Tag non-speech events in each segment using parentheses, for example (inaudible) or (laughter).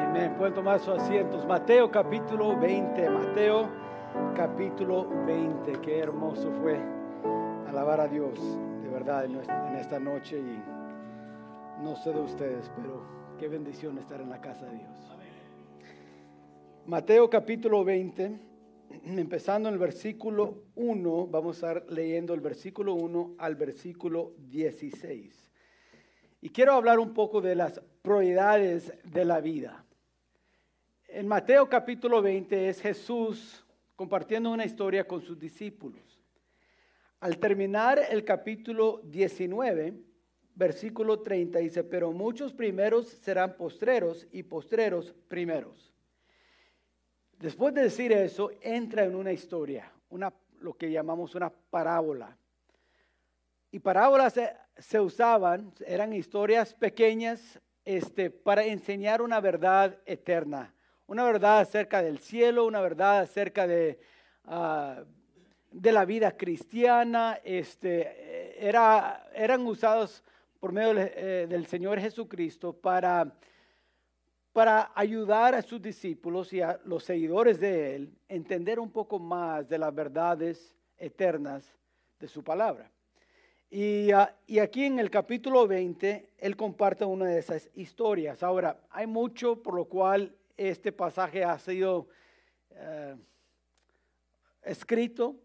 Amén. Pueden tomar sus asientos. Mateo capítulo 20. Mateo capítulo 20. Qué hermoso fue alabar a Dios de verdad en esta noche. Y no sé de ustedes, pero qué bendición estar en la casa de Dios. Mateo capítulo 20. Empezando en el versículo 1, vamos a estar leyendo el versículo 1 al versículo 16. Y quiero hablar un poco de las prioridades de la vida. En Mateo capítulo 20 es Jesús compartiendo una historia con sus discípulos. Al terminar el capítulo 19, versículo 30 dice, pero muchos primeros serán postreros y postreros primeros. Después de decir eso, entra en una historia, lo que llamamos una parábola. Y parábolas se, usaban, eran historias pequeñas este, para enseñar una verdad eterna, una verdad acerca del cielo, una verdad acerca de, ah, de la vida cristiana. Este, era, eran usados por medio eh, del Señor Jesucristo para, para ayudar a sus discípulos y a los seguidores de Él a entender un poco más de las verdades eternas de su palabra. Ah, y, aquí en el capítulo 20, él comparte una de esas historias. Ahora, hay mucho por lo cual este pasaje ha sido eh, escrito.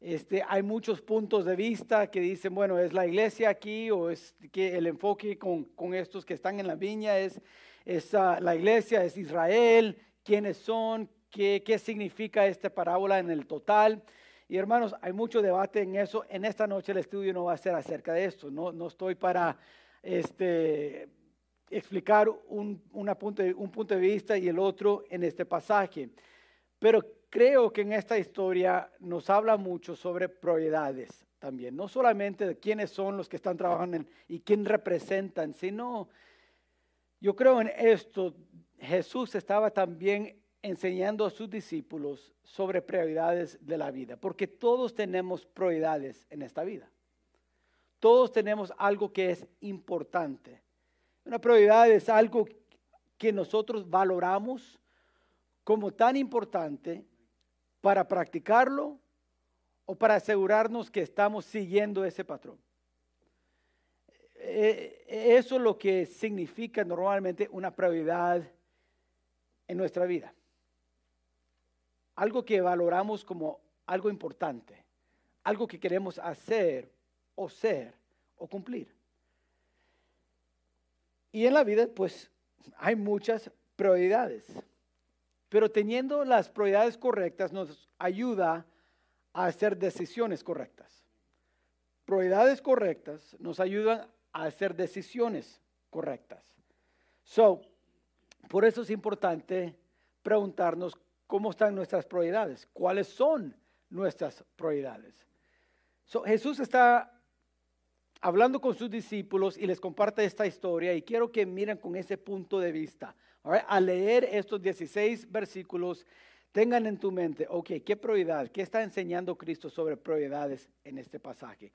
Este, hay muchos puntos de vista que dicen, bueno, es la iglesia aquí o es que el enfoque con, estos que están en la viña es, es ah, la iglesia, es Israel, quiénes son, qué, qué significa esta parábola en el total. Y hermanos, hay mucho debate en eso. En esta noche el estudio no va a ser acerca de esto. No, no estoy para este, explicar un, punto, un punto de vista y el otro en este pasaje. Pero creo que en esta historia nos habla mucho sobre prioridades también. No solamente de quiénes son los que están trabajando y quién representan, sino yo creo en esto. Jesús estaba también enseñando a sus discípulos sobre prioridades de la vida, porque todos tenemos prioridades en esta vida. Todos tenemos algo que es importante. Una prioridad es algo que nosotros valoramos como tan importante para practicarlo o para asegurarnos que estamos siguiendo ese patrón. Eh, eso es lo que significa normalmente una prioridad en nuestra vida algo que valoramos como algo importante, algo que queremos hacer o ser o cumplir. Y en la vida, pues, hay muchas prioridades, pero teniendo las prioridades correctas nos ayuda a hacer decisiones correctas. Prioridades correctas nos ayudan a hacer decisiones correctas. So, por eso es importante preguntarnos cómo están nuestras prioridades, cuáles son nuestras prioridades. Jesús está hablando con sus discípulos y les comparte esta historia y quiero que miren con ese punto de vista. Al leer estos 16 versículos, tengan en tu mente, ok, ¿qué prioridad? ¿Qué está enseñando Cristo sobre prioridades en este pasaje?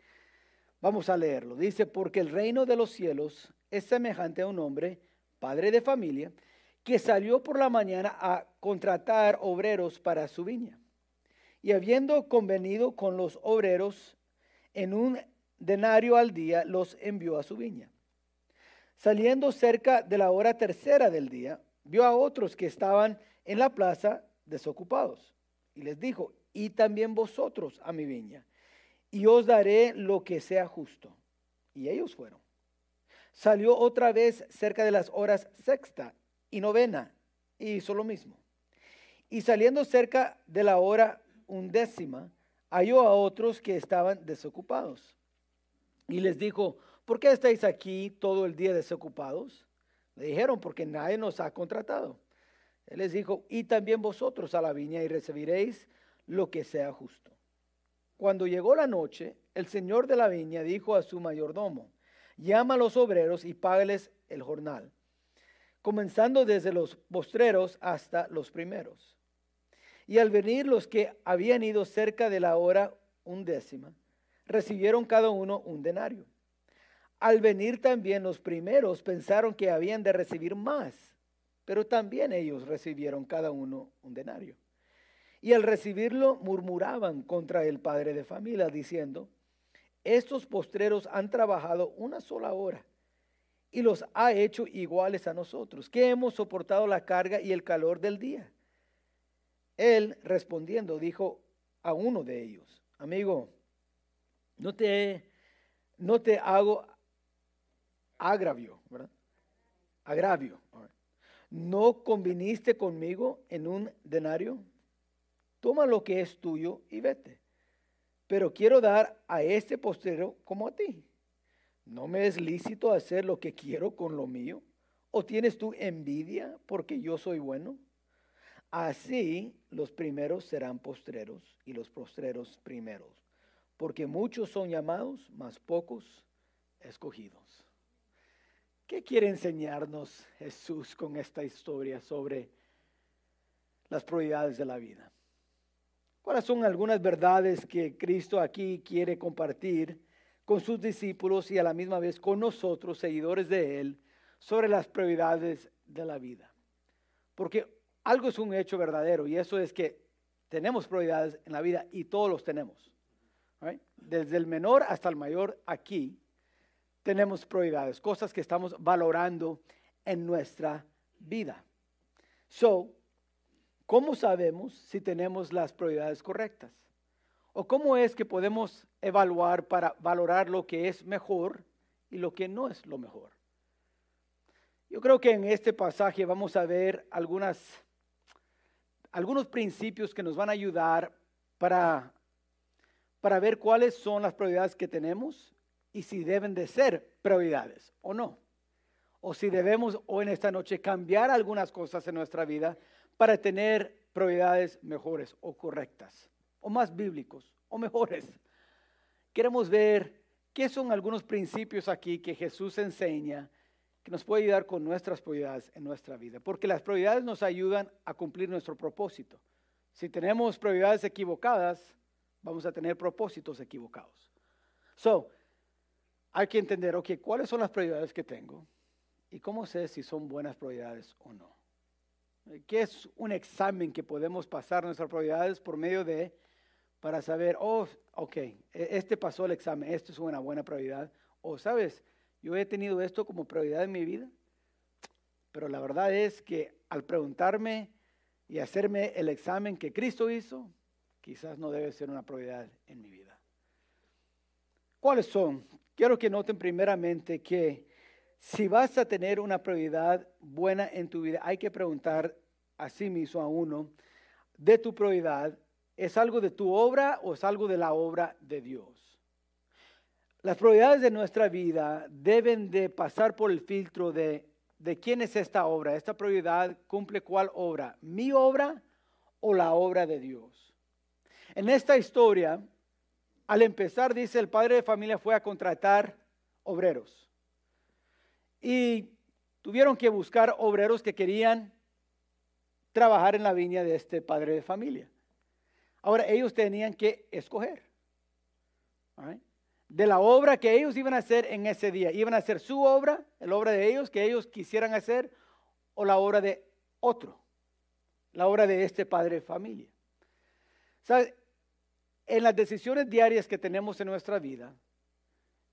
Vamos a leerlo. Dice, porque el reino de los cielos es semejante a un hombre, padre de familia, que salió por la mañana a contratar obreros para su viña. Y habiendo convenido con los obreros en un denario al día, los envió a su viña. Saliendo cerca de la hora tercera del día, vio a otros que estaban en la plaza desocupados. Y les dijo, y también vosotros a mi viña, y os daré lo que sea justo. Y ellos fueron. Salió otra vez cerca de las horas sexta y novena, y hizo lo mismo. Y saliendo cerca de la hora undécima, halló a otros que estaban desocupados. Y les dijo, ¿por qué estáis aquí todo el día desocupados? Le dijeron, porque nadie nos ha contratado. Él les dijo, y también vosotros a la viña y recibiréis lo que sea justo. Cuando llegó la noche, el señor de la viña dijo a su mayordomo, llama a los obreros y págales el jornal comenzando desde los postreros hasta los primeros. Y al venir los que habían ido cerca de la hora undécima, recibieron cada uno un denario. Al venir también los primeros pensaron que habían de recibir más, pero también ellos recibieron cada uno un denario. Y al recibirlo murmuraban contra el padre de familia, diciendo, estos postreros han trabajado una sola hora y los ha hecho iguales a nosotros, que hemos soportado la carga y el calor del día. Él respondiendo dijo a uno de ellos, amigo, no te, no te hago agravio, ¿verdad? Agravio. ¿No conviniste conmigo en un denario? Toma lo que es tuyo y vete. Pero quiero dar a este postero como a ti. ¿No me es lícito hacer lo que quiero con lo mío? ¿O tienes tú envidia porque yo soy bueno? Así los primeros serán postreros y los postreros primeros, porque muchos son llamados, mas pocos escogidos. ¿Qué quiere enseñarnos Jesús con esta historia sobre las prioridades de la vida? ¿Cuáles son algunas verdades que Cristo aquí quiere compartir con sus discípulos y a la misma vez con nosotros, seguidores de Él, sobre las prioridades de la vida? Porque algo es un hecho verdadero y eso es que tenemos prioridades en la vida y todos los tenemos. Desde el menor hasta el mayor aquí tenemos prioridades, cosas que estamos valorando en nuestra vida. So, ¿cómo sabemos si tenemos las prioridades correctas? ¿O cómo es que podemos evaluar para valorar lo que es mejor y lo que no es lo mejor? Yo creo que en este pasaje vamos a ver algunas, algunos principios que nos van a ayudar para, para ver cuáles son las prioridades que tenemos y si deben de ser prioridades o no. O si debemos hoy en esta noche cambiar algunas cosas en nuestra vida para tener prioridades mejores o correctas, o más bíblicos, o mejores. Queremos ver qué son algunos principios aquí que Jesús enseña que nos puede ayudar con nuestras prioridades en nuestra vida, porque las prioridades nos ayudan a cumplir nuestro propósito. Si tenemos prioridades equivocadas, vamos a tener propósitos equivocados. So, hay que entender, ok, ¿cuáles son las prioridades que tengo? ¿Y cómo sé si son buenas prioridades o no? ¿Qué es un examen que podemos pasar nuestras prioridades por medio de para saber, oh, ok, e-, este pasó el examen, esto es una buena prioridad? O, ¿sabes? Yo he tenido esto como prioridad en mi vida, pero la verdad es que al preguntarme y hacerme el examen que Cristo hizo, quizás no debe ser una prioridad en mi vida. ¿Cuáles son? Quiero que noten primeramente que si vas a tener una prioridad buena en tu vida, hay que preguntar a sí mismo, a uno, de tu prioridad, ¿es algo de tu obra o es algo de la obra de Dios? Las prioridades de nuestra vida deben de pasar por el filtro de, de quién es esta obra. Esta prioridad cumple cuál obra, mi obra o la obra de Dios. En esta historia, al empezar, dice, el padre de familia fue a contratar obreros. Y tuvieron que buscar obreros que querían trabajar en la viña de este padre de familia. Ahora, ellos tenían que escoger. De la obra que ellos iban a hacer en ese día. Iban a hacer su obra, la obra de ellos que ellos quisieran hacer, o la obra de otro. La obra de este padre de familia. ¿Sabes? En las decisiones diarias que tenemos en nuestra vida,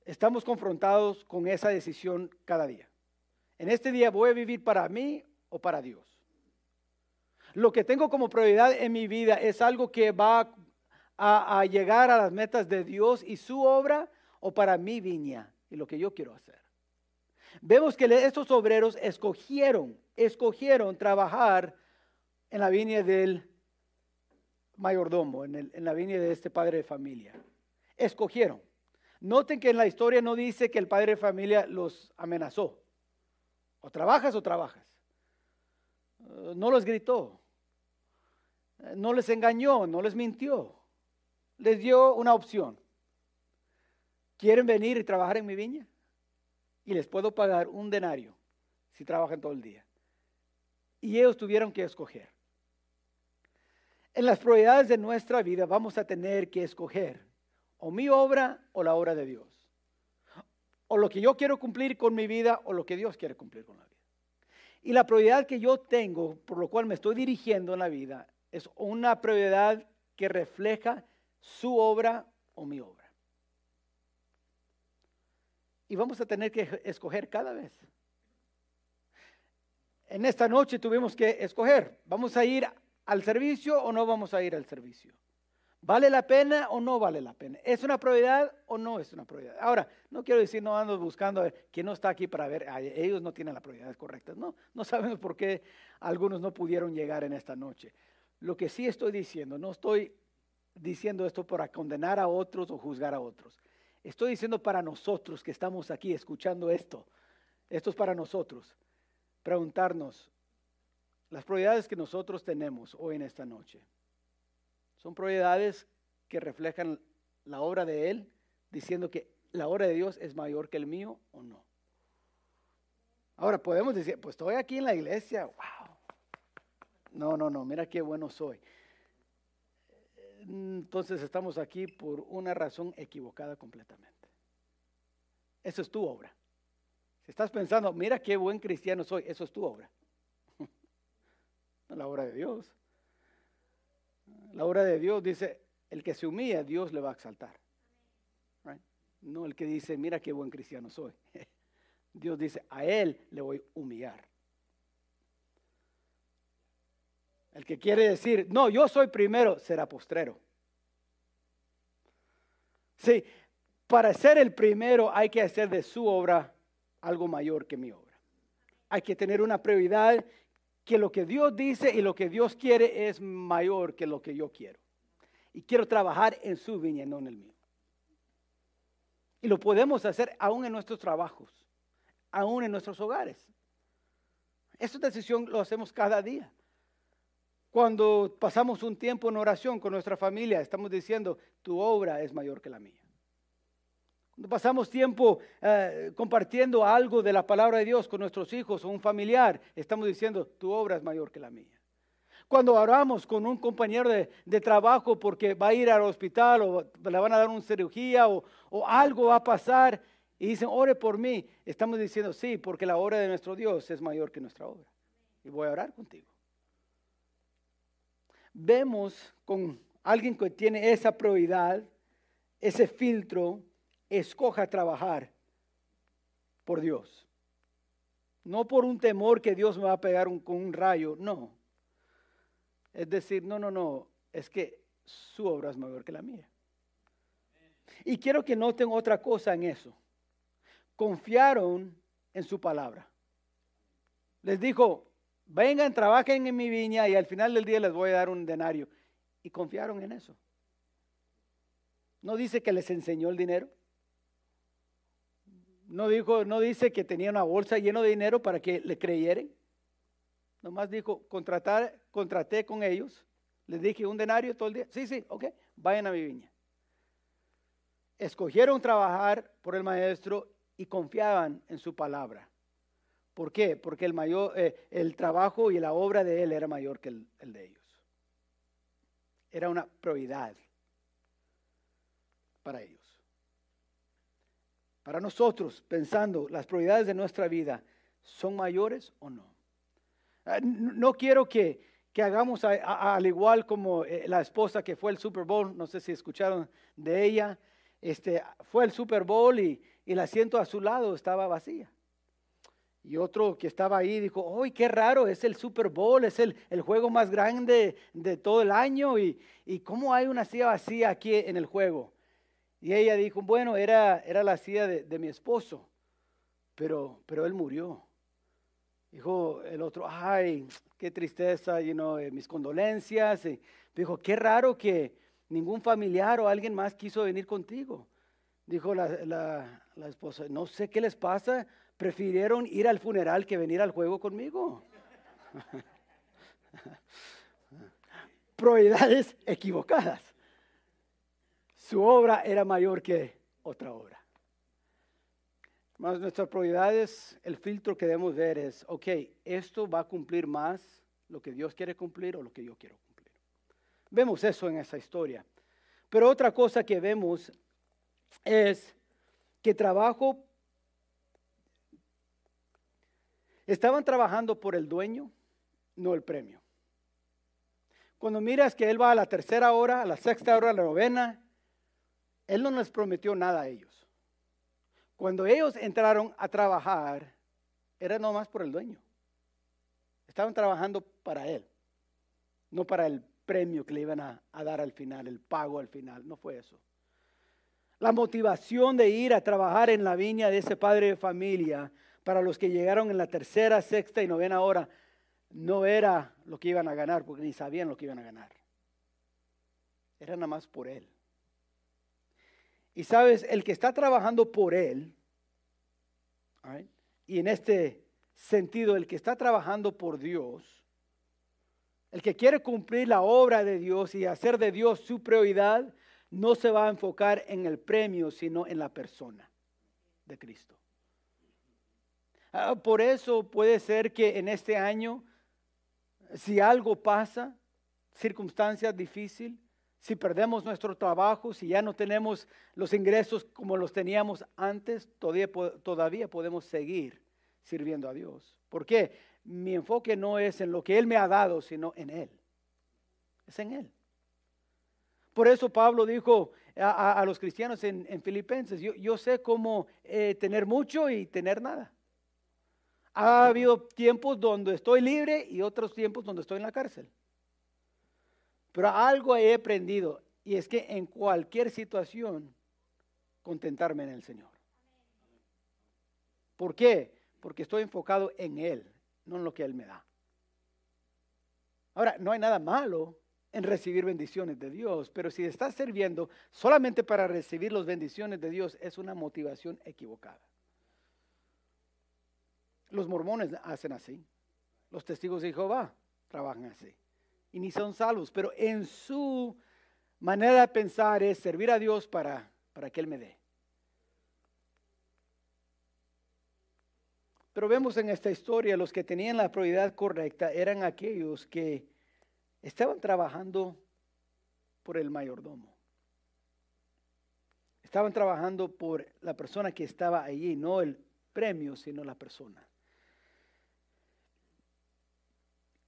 estamos confrontados con esa decisión cada día. En este día voy a vivir para mí o para Dios. Lo que tengo como prioridad en mi vida es algo que va a, llegar a las metas de Dios y su obra o para mi viña y lo que yo quiero hacer. Vemos que estos obreros escogieron, escogieron trabajar en la viña del mayordomo en, la viña de este padre de familia. Escogieron. Noten que en la historia no dice que el padre de familia los amenazó. O trabajas o trabajas. Eh, no los gritó. Eh, no les engañó, no les mintió. Les dio una opción. ¿Quieren venir y trabajar en mi viña? Y les puedo pagar un denario si trabajan todo el día. Y ellos tuvieron que escoger. En las prioridades de nuestra vida vamos a tener que escoger o mi obra o la obra de Dios. O lo que yo quiero cumplir con mi vida o lo que Dios quiere cumplir con la vida. Y la prioridad que yo tengo, por lo cual me estoy dirigiendo en la vida, es una prioridad que refleja su obra o mi obra. Y vamos a tener que escoger cada vez. En esta noche tuvimos que escoger, ¿vamos a ir al servicio o no vamos a ir al servicio? ¿Vale la pena o no vale la pena? ¿Es una prioridad o no es una prioridad? Ahora, no quiero decir no ando buscando a quién no está aquí para ver, ellos no tienen las prioridades correctas. No, no sabemos por qué algunos no pudieron llegar en esta noche. Lo que sí estoy diciendo, no estoy diciendo esto para condenar a otros o juzgar a otros. Estoy diciendo para nosotros que estamos aquí escuchando esto. Esto es para nosotros. Preguntarnos, las prioridades que nosotros tenemos hoy en esta noche son prioridades que reflejan la obra de Él, diciendo que la obra de Dios es mayor que el mío o no. Ahora podemos decir, pues estoy aquí en la iglesia, wow. No, no, no, mira qué bueno soy. Entonces estamos aquí por una razón equivocada completamente. Eso es tu obra. Si estás pensando, mira qué buen cristiano soy, eso es tu obra. La obra de Dios. La obra de Dios dice, el que se humilla, Dios le va a exaltar. No el que dice, mira qué buen cristiano soy. (laughs) Dios dice, a él le voy a humillar. El que quiere decir, no, yo soy primero, será postrero. Sí, para ser el primero hay que hacer de su obra algo mayor que mi obra. Hay que tener una prioridad que lo que Dios dice y lo que Dios quiere es mayor que lo que yo quiero. Y quiero trabajar en su viña, no en el mío. Y lo podemos hacer aún en nuestros trabajos, aún en nuestros hogares. Esa decisión lo hacemos cada día. Cuando pasamos un tiempo en oración con nuestra familia, estamos diciendo, tu obra es mayor que la mía. Pasamos tiempo eh, compartiendo algo de la palabra de Dios con nuestros hijos o un familiar, estamos diciendo, tu obra es mayor que la mía. Cuando oramos con un compañero de, trabajo porque va a ir al hospital o le van a dar una cirugía o, o algo va a pasar y dicen, ore por mí, estamos diciendo, sí, porque la obra de nuestro Dios es mayor que nuestra obra. Y voy a orar contigo. Vemos con alguien que tiene esa prioridad, ese filtro, escoja trabajar por Dios. No por un temor que Dios me va a pegar con un rayo, no. Es decir, no, no, no, es que su obra es mayor que la mía. Y quiero que noten otra cosa en eso. Confiaron en su palabra. Les dijo, vengan, trabajen en mi viña y al final del día les voy a dar un denario. Y confiaron en eso. ¿No dice que les enseñó el dinero? No, dijo, no dice que tenía una bolsa llena de dinero para que le creyeran. Nomás dijo, contratar, contraté con ellos. Les dije un denario todo el día. Sí, sí, ok, vayan a mi viña. Escogieron trabajar por el maestro y confiaban en su palabra. ¿Por qué? Porque el, mayor, eh, el trabajo y la obra de él era mayor que el, el de ellos. Era una prioridad para ellos para nosotros, pensando las prioridades de nuestra vida, ¿son mayores o no? Ah, no quiero que, hagamos al igual como eh, la esposa que fue al Super Bowl, no sé si escucharon de ella, este, fue al Super Bowl y, el asiento a su lado estaba vacía. Y otro que estaba ahí dijo, ¡ay, qué raro! Es el Super Bowl, es el, juego más grande de todo el año. Y, y, cómo hay una silla vacía aquí en el juego? Y ella dijo, bueno, era, era la silla de, mi esposo, pero, pero él murió. Dijo el otro, ay, qué tristeza, you know, eh, mis condolencias. Y dijo, qué raro que ningún familiar o alguien más quiso venir contigo. Dijo la, la esposa, no sé qué les pasa, prefirieron ir al funeral que venir al juego conmigo. (laughs) Prioridades equivocadas su obra era mayor que otra obra. Más nuestras prioridades, el filtro que debemos ver es, ok, esto va a cumplir más lo que Dios quiere cumplir o lo que yo quiero cumplir. Vemos eso en esa historia. Pero otra cosa que vemos es que trabajo, Estaban trabajando por el dueño, no el premio. Cuando miras que él va a la tercera hora, a la sexta hora, a la novena, él no les prometió nada a ellos. Cuando ellos entraron a trabajar, era nomás por el dueño. Estaban trabajando para él, no para el premio que le iban a, a dar al final, el pago al final. No fue eso. La motivación de ir a trabajar en la viña de ese padre de familia para los que llegaron en la tercera, sexta y novena hora no era lo que iban a ganar, porque ni sabían lo que iban a ganar. Era nada más por Él. Y sabes, el que está trabajando por Él, y en este sentido, el que está trabajando por Dios, el que quiere cumplir la obra de Dios y hacer de Dios su prioridad, no se va a enfocar en el premio, sino en la persona de Cristo. Ah, por eso puede ser que en este año si algo pasa, circunstancia difícil, si perdemos nuestro trabajo, si ya no tenemos los ingresos como los teníamos antes, todavía, todavía podemos seguir sirviendo a Dios. ¿Por qué? Mi enfoque no es en lo que Él me ha dado, sino en Él. Es en Él. Por eso Pablo dijo a, los cristianos en, Filipenses, yo, sé cómo eh, tener mucho y tener nada. Ha habido tiempos donde estoy libre y otros tiempos donde estoy en la cárcel. Pero algo he aprendido y es que en cualquier situación contentarme en el Señor. ¿Por qué? Porque estoy enfocado en Él, no en lo que Él me da. Ahora, no hay nada malo en recibir bendiciones de Dios, pero si estás sirviendo solamente para recibir las bendiciones de Dios, es una motivación equivocada. Los mormones hacen así. Los testigos de Jehová trabajan así. Y ni son salvos, pero en su manera de pensar es servir a Dios para, para que Él me dé. Pero vemos en esta historia, los que tenían la prioridad correcta eran aquellos que estaban trabajando por el mayordomo. Estaban trabajando por la persona que estaba allí, no el premio, sino la persona.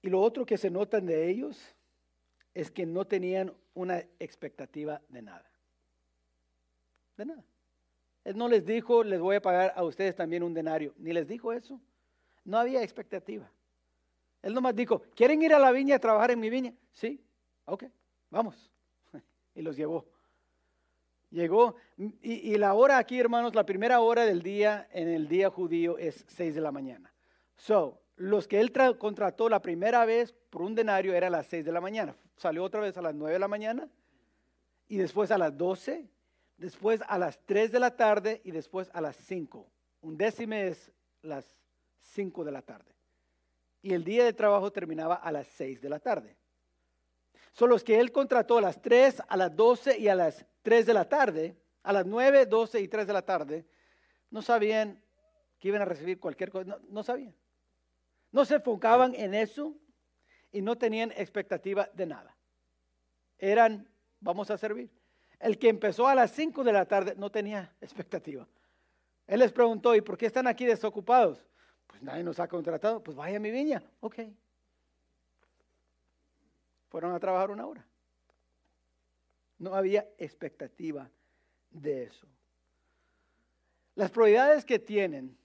Y lo otro que se notan de ellos es que no tenían una expectativa de nada. De nada. Él no les dijo, les voy a pagar a ustedes también un denario. Ni les dijo eso. No había expectativa. Él nomás dijo, ¿quieren ir a la viña a trabajar en mi viña? Sí, ok, vamos. (laughs) Y los llevó. Llegó, y, la hora aquí, hermanos, la primera hora del día en el día judío es 6 de la mañana. So, los que él contrató la primera vez por un denario era a las 6 de la mañana. Salió otra vez a las 9 de la mañana y después a las 12, después a las 3 de la tarde y después a las 5. Un décimo es las 5 de la tarde. Y el día de trabajo terminaba a las 6 de la tarde. Son los que él contrató a las 3, a las 12 y a las 3 de la tarde, a las 9, 12 y 3 de la tarde, no sabían que iban a recibir cualquier cosa, no sabían. No se enfocaban en eso y no tenían expectativa de nada. Eran, vamos a servir. El que empezó a las 5 de la tarde no tenía expectativa. Él les preguntó, ¿y por qué están aquí desocupados? Pues nadie nos ha contratado. Pues vaya a mi viña. Ok. Fueron a trabajar una hora. No había expectativa de eso. Las prioridades que tienen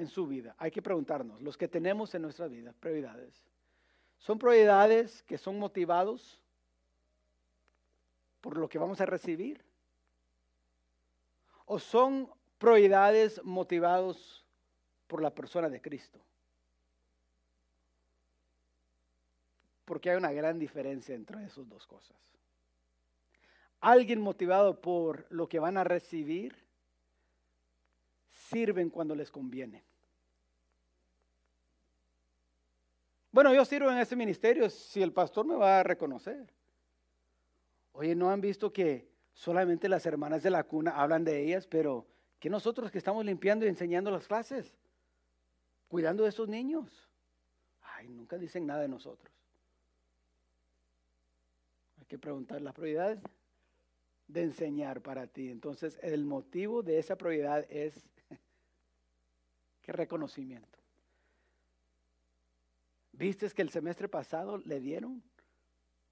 en su vida. Hay que preguntarnos, los que tenemos en nuestra vida, prioridades. ¿Son prioridades que son motivados por lo que vamos a recibir? ¿O son prioridades motivados por la persona de Cristo? Porque hay una gran diferencia entre esas dos cosas. Alguien motivado por lo que van a recibir sirven cuando les conviene. Bueno, yo sirvo en ese ministerio si el pastor me va a reconocer. Oye, ¿no han visto que solamente las hermanas de la cuna hablan de ellas, pero que nosotros que estamos limpiando y enseñando las clases, cuidando de esos niños? Ay, nunca dicen nada de nosotros. Hay que preguntar las prioridades de enseñar para ti. Entonces, el motivo de esa prioridad es (laughs) que reconocimiento. ¿Viste que el semestre pasado le dieron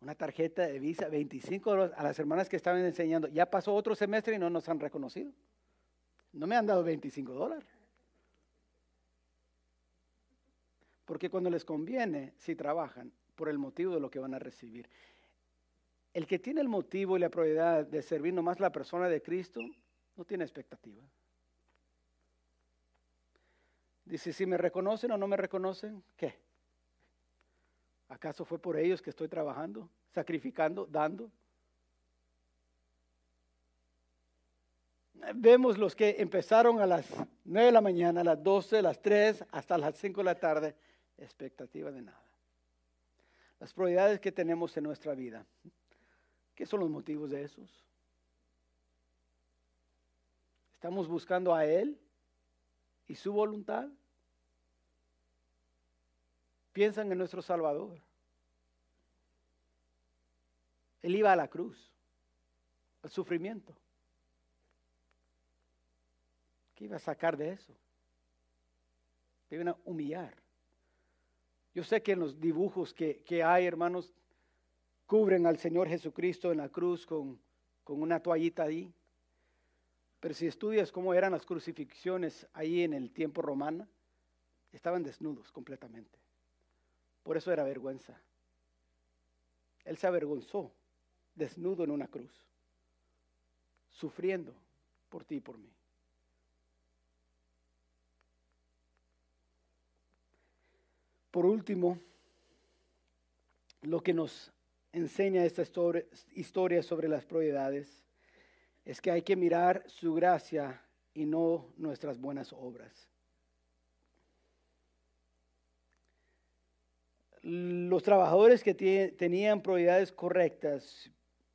una tarjeta de visa, 25 dólares a las hermanas que estaban enseñando? Ya pasó otro semestre y no nos han reconocido. No me han dado 25 dólares. Porque cuando les conviene, si trabajan, por el motivo de lo que van a recibir. El que tiene el motivo y la prioridad de servir nomás la persona de Cristo, no tiene expectativa. Dice, si me reconocen o no me reconocen, ¿qué? ¿Acaso fue por ellos que estoy trabajando, sacrificando, dando? Vemos los que empezaron a las 9 de la mañana, a las 12, a las 3, hasta las 5 de la tarde, expectativa de nada. Las prioridades que tenemos en nuestra vida, ¿qué son los motivos de esos? ¿Estamos buscando a Él y su voluntad? Piensan en nuestro Salvador. Él iba a la cruz, al sufrimiento. ¿Qué iba a sacar de eso? Te iban a humillar. Yo sé que en los dibujos que, hay, hermanos, cubren al Señor Jesucristo en la cruz con, con una toallita ahí. Pero si estudias cómo eran las crucifixiones ahí en el tiempo romano, estaban desnudos completamente. Por eso era vergüenza. Él se avergonzó, desnudo en una cruz, sufriendo por ti y por mí. Por último, lo que nos enseña esta historia sobre las prioridades es que hay que mirar su gracia y no nuestras buenas obras. Los trabajadores que tenían prioridades correctas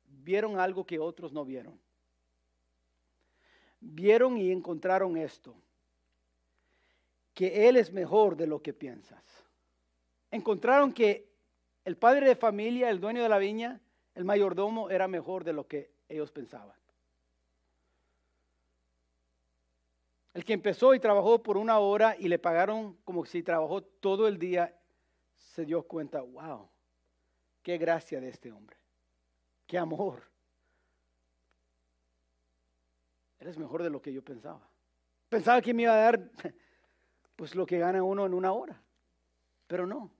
vieron algo que otros no vieron. Vieron y encontraron esto, que Él es mejor de lo que piensas encontraron que el padre de familia, el dueño de la viña, el mayordomo, era mejor de lo que ellos pensaban. El que empezó y trabajó por una hora y le pagaron como si trabajó todo el día, se dio cuenta, wow, qué gracia de este hombre, qué amor. Eres mejor de lo que yo pensaba. Pensaba que me iba a dar (laughs) pues lo que gana uno en una hora, pero no.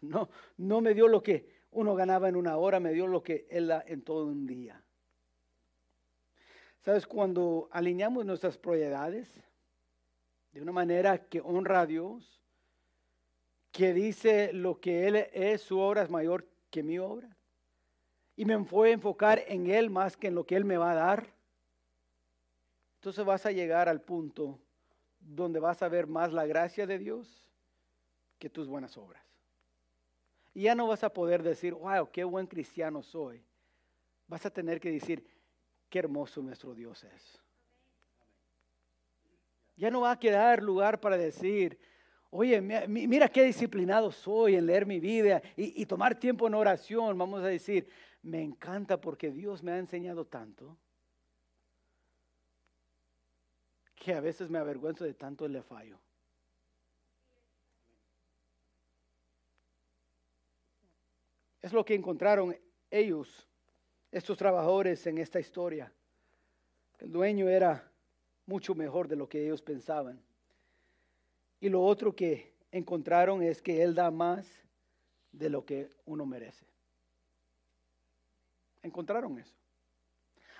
No, no me dio lo que uno ganaba en una hora, me dio lo que él en todo un día. ¿Sabes? Cuando alineamos nuestras prioridades de una manera que honra a Dios, que dice lo que Él es, su obra es mayor que mi obra, y me voy a enfocar en Él más que en lo que Él me va a dar, entonces vas a llegar al punto donde vas a ver más la gracia de Dios que tus buenas obras. Y ya no vas a poder decir, wow, qué buen cristiano soy. Vas a tener que decir, qué hermoso nuestro Dios es. Ya no va a quedar lugar para decir, oye, mira qué disciplinado soy en leer mi vida y, y tomar tiempo en oración. Vamos a decir, me encanta porque Dios me ha enseñado tanto que a veces me avergüenzo de tanto le fallo. Es lo que encontraron ellos, estos trabajadores en esta historia. El dueño era mucho mejor de lo que ellos pensaban. Y lo otro que encontraron es que Él da más de lo que uno merece. Encontraron eso.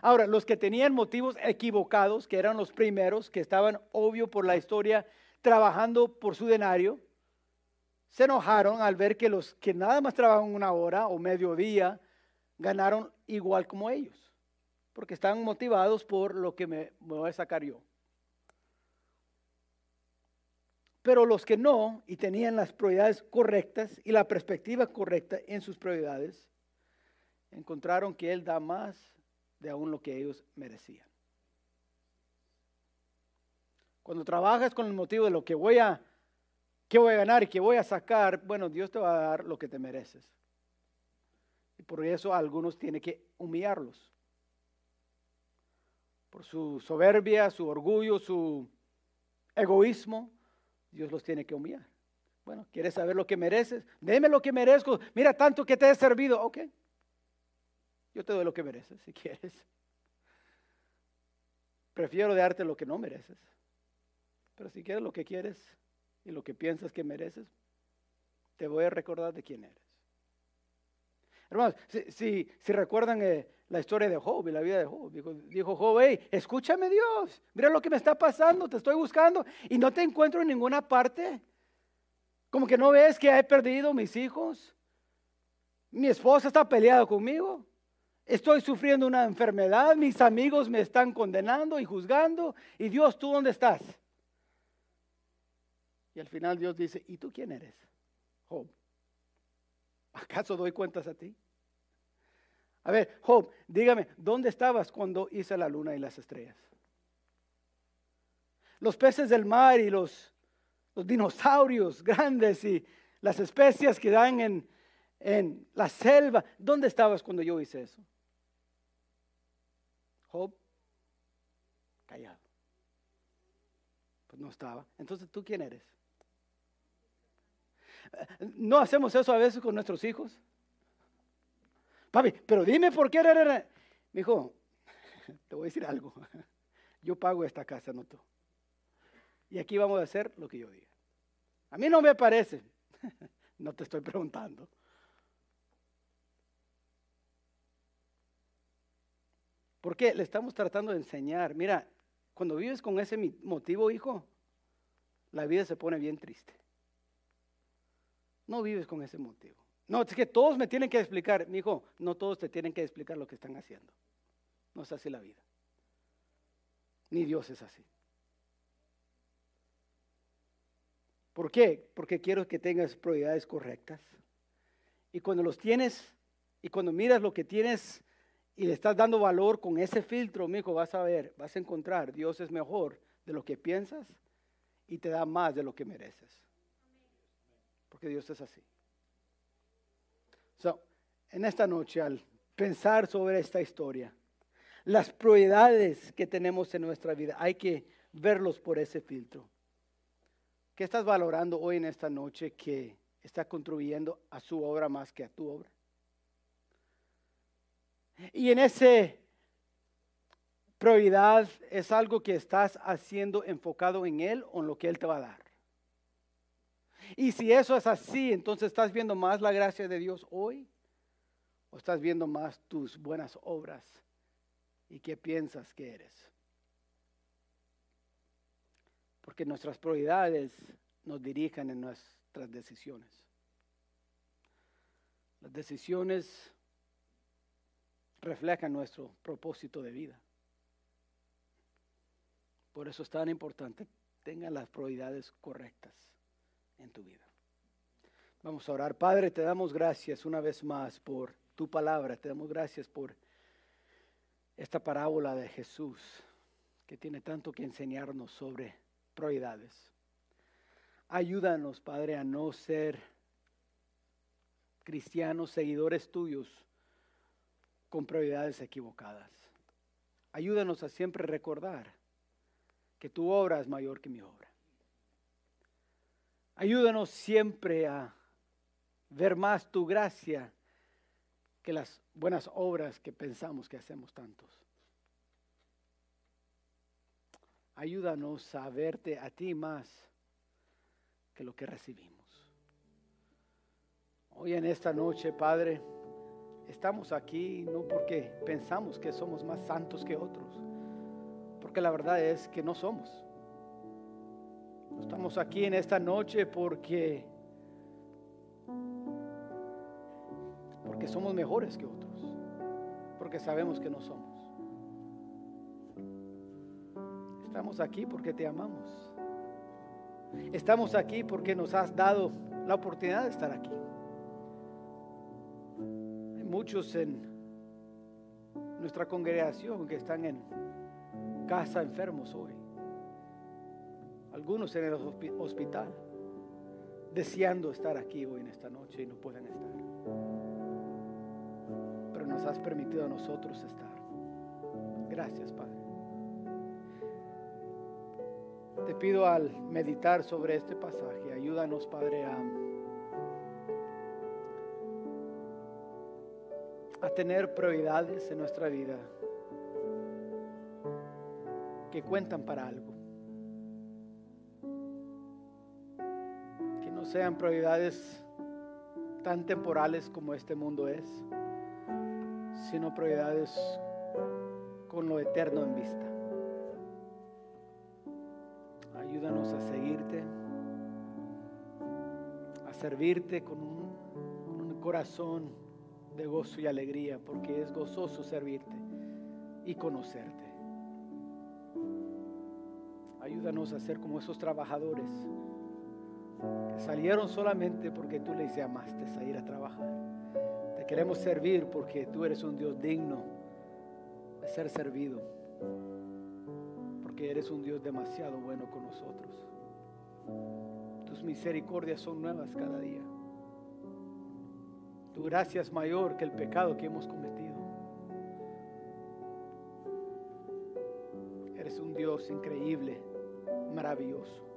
Ahora, los que tenían motivos equivocados, que eran los primeros, que estaban, obvio por la historia, trabajando por su denario, se enojaron al ver que los que nada más trabajan una hora o medio día ganaron igual como ellos, porque estaban motivados por lo que me, voy a sacar yo. Pero los que no y tenían las prioridades correctas y la perspectiva correcta en sus prioridades, encontraron que Él da más de aún lo que ellos merecían. Cuando trabajas con el motivo de lo que voy a ¿Qué voy a ganar y qué voy a sacar? Bueno, Dios te va a dar lo que te mereces. Y por eso algunos tienen que humillarlos. Por su soberbia, su orgullo, su egoísmo, Dios los tiene que humillar. Bueno, ¿quieres saber lo que mereces? Deme lo que merezco. Mira tanto que te he servido. Ok. Yo te doy lo que mereces si quieres. Prefiero darte lo que no mereces. Pero si quieres lo que quieres y lo que piensas que mereces, te voy a recordar de quién eres. Hermanos, si, recuerdan eh, la historia de Job y la vida de Job, dijo, Job, hey, escúchame Dios, mira lo que me está pasando, te estoy buscando y no te encuentro en ninguna parte. Como que no ves que he perdido mis hijos. Mi esposa está peleada conmigo. Estoy sufriendo una enfermedad. Mis amigos me están condenando y juzgando. Y Dios, ¿tú dónde estás? Y al final Dios dice, ¿y tú quién eres? Job. ¿Acaso doy cuentas a ti? A ver, Job, dígame, ¿dónde estabas cuando hice la luna y las estrellas? Los peces del mar y los dinosaurios grandes y las especies que dan en, en la selva. ¿Dónde estabas cuando yo hice eso? Job, callado. Pues no estaba. Entonces, ¿tú quién eres? ¿No hacemos eso a veces con nuestros hijos? Papi, pero dime por qué. Mi hijo, (laughs) te voy a decir algo. (laughs) Yo pago esta casa, no tú. Y aquí vamos a hacer lo que yo diga. A mí no me parece. (laughs) No te estoy preguntando. ¿Por qué? Le estamos tratando de enseñar. Mira, cuando vives con ese motivo, hijo, la vida se pone bien triste. No vives con ese motivo. No, es que todos me tienen que explicar. Mi hijo, no todos te tienen que explicar lo que están haciendo. No es así la vida. Ni Dios es así. ¿Por qué? Porque quiero que tengas prioridades correctas. Y cuando los tienes, y cuando miras lo que tienes y le estás dando valor con ese filtro, mi hijo, vas a ver, vas a encontrar, Dios es mejor de lo que piensas y te da más de lo que mereces. Porque Dios es así. So, en esta noche, al pensar sobre esta historia, las prioridades que tenemos en nuestra vida, hay que verlos por ese filtro. ¿Qué estás valorando hoy en esta noche que está contribuyendo a su obra más que a tu obra? Y en ese prioridad es algo que estás haciendo enfocado en Él o en lo que Él te va a dar. Y si eso es así, entonces estás viendo más la gracia de Dios hoy o estás viendo más tus buenas obras y qué piensas que eres. Porque nuestras prioridades nos dirijan en nuestras decisiones. Las decisiones reflejan nuestro propósito de vida. Por eso es tan importante tengan las prioridades correctas en tu vida. Vamos a orar. Padre, te damos gracias una vez más por tu palabra. Te damos gracias por esta parábola de Jesús que tiene tanto que enseñarnos sobre prioridades. Ayúdanos, Padre, a no ser cristianos, seguidores tuyos, con prioridades equivocadas. Ayúdanos a siempre recordar que tu obra es mayor que mi obra. Ayúdanos siempre a ver más tu gracia que las buenas obras que pensamos que hacemos tantos. Ayúdanos a verte a ti más que lo que recibimos. Hoy en esta noche, Padre, estamos aquí no porque pensamos que somos más santos que otros, porque la verdad es que no somos. Estamos aquí en esta noche porque porque somos mejores que otros, porque sabemos que no somos. Estamos aquí porque te amamos. Estamos aquí porque nos has dado la oportunidad de estar aquí. Hay muchos en nuestra congregación que están en casa enfermos hoy. Algunos en el hospital, deseando estar aquí hoy en esta noche y no pueden estar. Pero nos has permitido a nosotros estar. Gracias, Padre. Te pido al meditar sobre este pasaje, ayúdanos, Padre, a, a tener prioridades en nuestra vida que cuentan para algo. Sean prioridades tan temporales como este mundo es, sino prioridades con lo eterno en vista. Ayúdanos a seguirte, a servirte con un, un corazón de gozo y alegría, porque es gozoso servirte y conocerte. Ayúdanos a ser como esos trabajadores salieron solamente porque tú les llamaste a ir a trabajar. Te queremos servir porque tú eres un Dios digno de ser servido, porque eres un Dios demasiado bueno con nosotros. Tus misericordias son nuevas cada día. Tu gracia es mayor que el pecado que hemos cometido. Eres un Dios increíble maravilloso.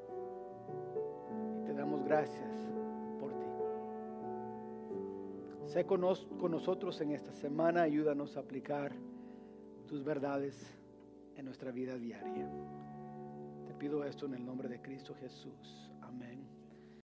Gracias por ti. Sé con, con nosotros en esta semana, ayúdanos a aplicar tus verdades en nuestra vida diaria. Te pido esto en el nombre de Cristo Jesús. Amén.